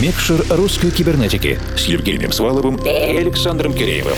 Микшер русской кибернетики с Евгением Сваловым и Александром Киреевым.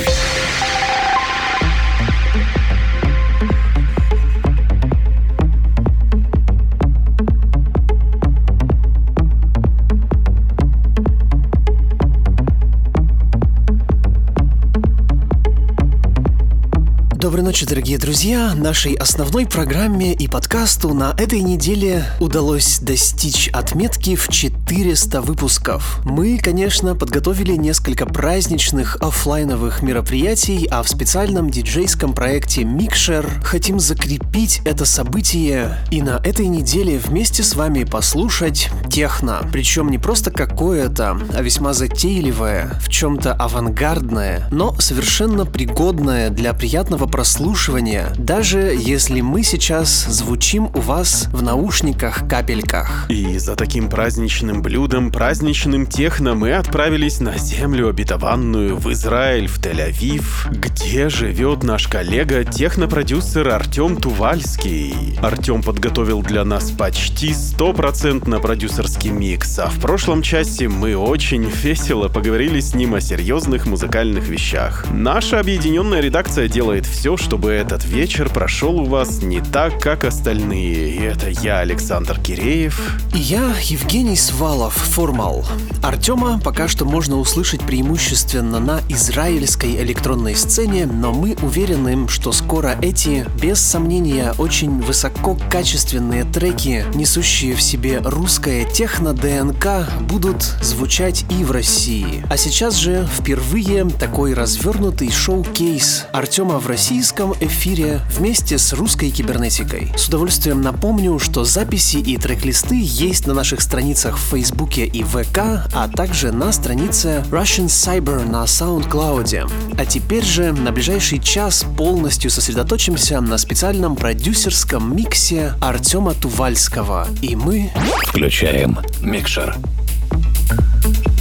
Доброй ночи, дорогие друзья! Нашей основной программе и подкасту на этой неделе удалось достичь отметки в 400 выпусков. Мы, конечно, подготовили несколько праздничных офлайновых мероприятий, а в специальном диджейском проекте Mixer хотим закрепить это событие и на этой неделе вместе с вами послушать техно. Причем не просто какое-то, а весьма затейливое, в чем-то авангардное, но совершенно пригодное для приятного прослушивания, даже если мы сейчас звучим у вас в наушниках-капельках. И за таким праздничным блюдом, праздничным техно мы отправились на землю обетованную в Израиль, в Тель-Авив, где живет наш коллега, технопродюсер Артем Тувальский. Артем подготовил для нас почти стопроцентно продюсерский микс, а в прошлом части мы очень весело поговорили с ним о серьезных музыкальных вещах. Наша объединенная редакция делает все чтобы этот вечер прошел у вас не так, как остальные. И это я, Александр Киреев. И я, Евгений Свалов, Формал. Артема пока что можно услышать преимущественно на израильской электронной сцене, но мы уверены, что скоро эти, без сомнения, очень высококачественные треки, несущие в себе русское техно-ДНК, будут звучать и в России. А сейчас же впервые такой развернутый шоу-кейс Артема в российском эфире вместе с русской кибернетикой. С удовольствием напомню, что записи и трек-листы есть на наших страницах в Фейсбуке и ВК, а также на странице Russian Cyber на SoundCloud. А теперь же на ближайший час полностью сосредоточимся на специальном продюсерском миксе Артема Тувальского. И мы... Включаем микшер. has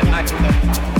And I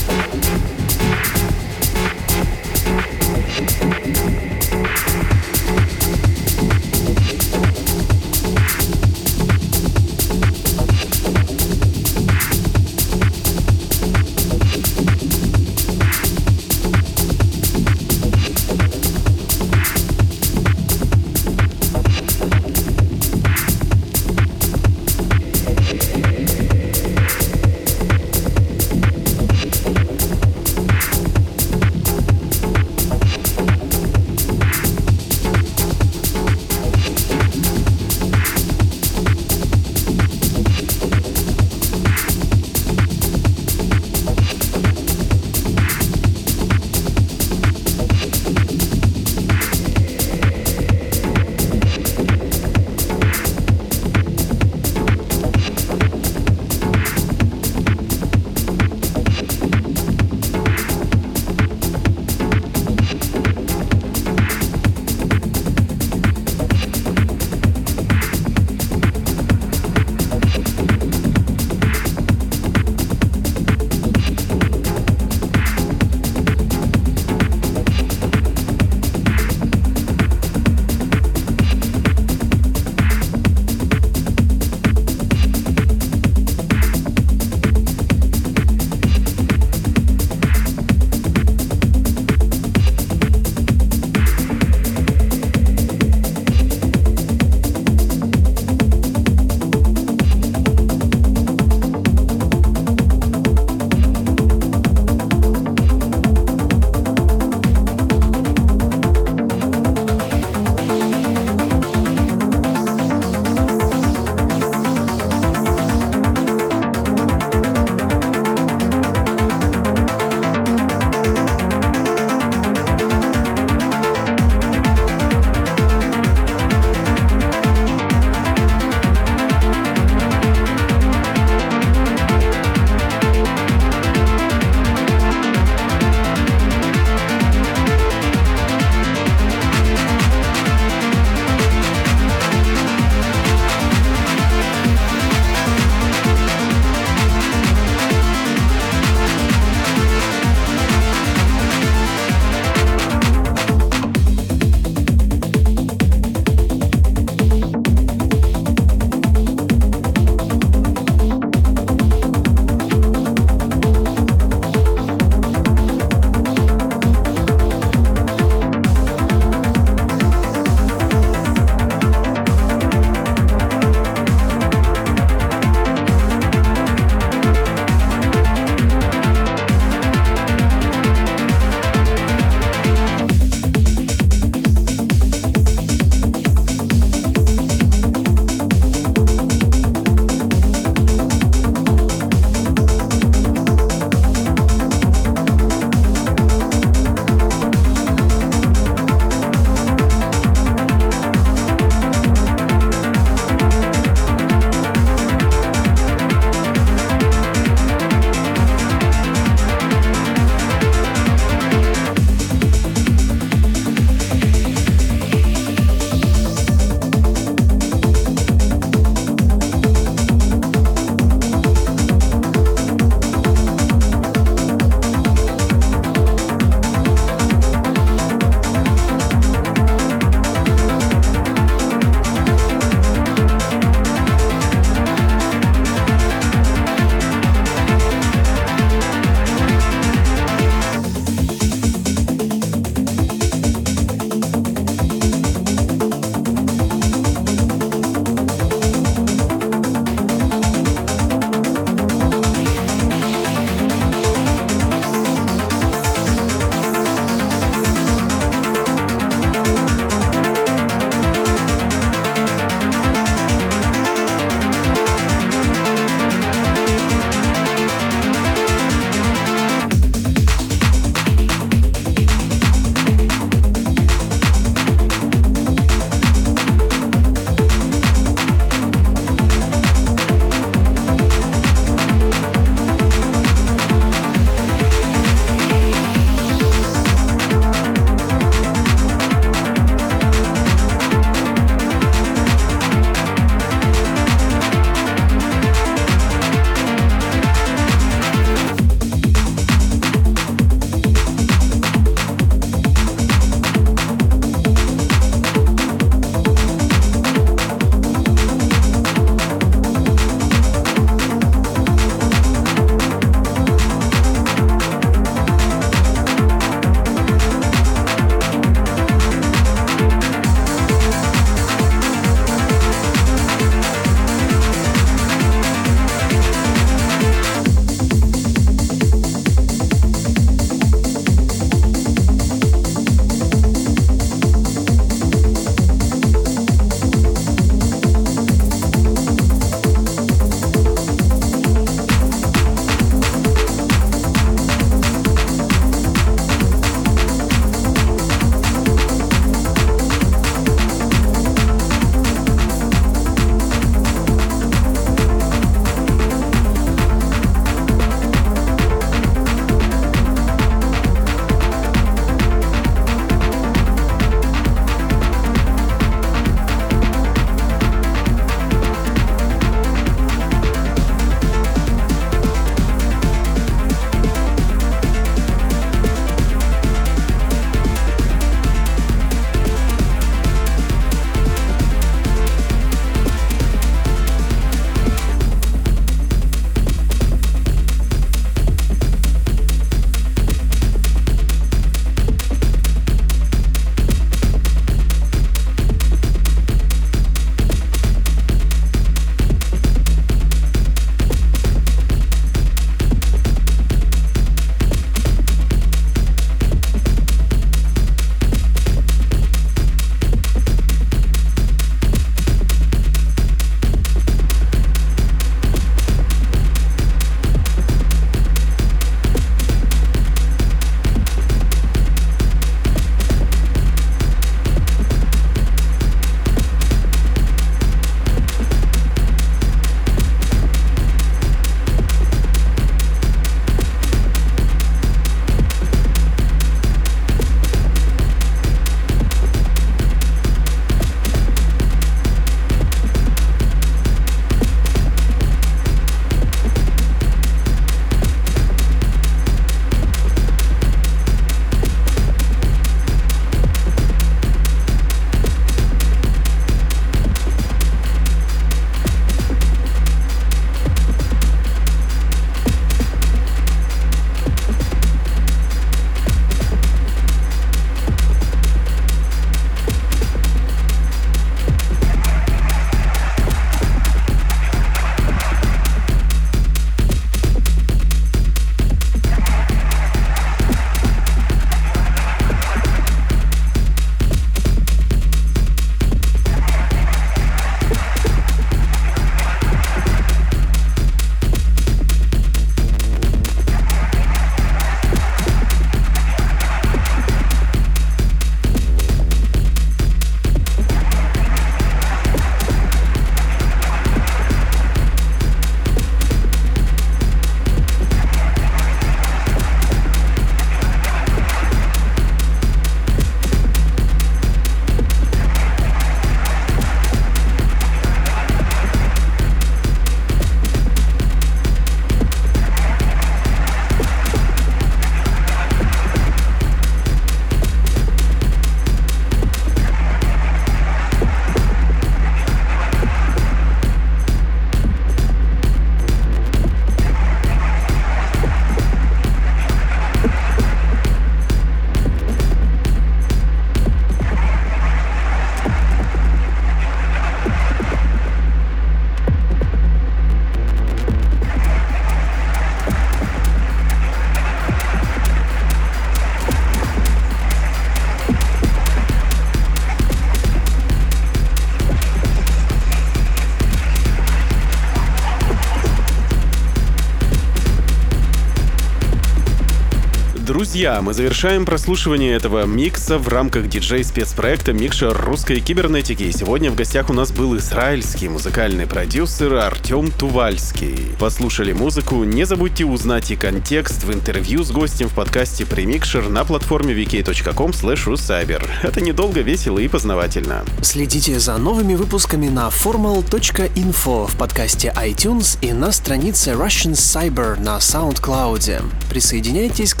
Друзья, мы завершаем прослушивание этого микса в рамках диджей-спецпроекта «Микшер русской кибернетики». И сегодня в гостях у нас был израильский музыкальный продюсер Артем Тувальский. Послушали музыку, не забудьте узнать и контекст в интервью с гостем в подкасте «Премикшер» на платформе vk.com russcyber. Это недолго, весело и познавательно. Следите за новыми выпусками на formal.info в подкасте iTunes и на странице Russian Cyber на SoundCloud. Присоединяйтесь к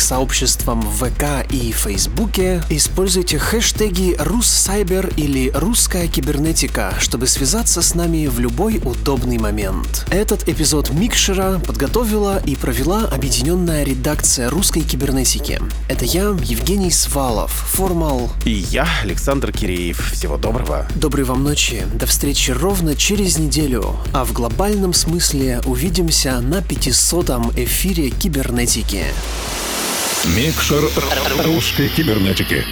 сообществам в ВК и Фейсбуке. Используйте хэштеги «Руссайбер» или «Русская кибернетика», чтобы связаться с нами в любой удобный момент. Этот эпизод Микшера подготовила и провела объединенная редакция русской кибернетики. Это я, Евгений Свалов, Формал. И я, Александр Киреев. Всего доброго. Доброй вам ночи. До встречи ровно через неделю. А в глобальном смысле увидимся на 500-м эфире кибернетики. Микшер русской кибернетики.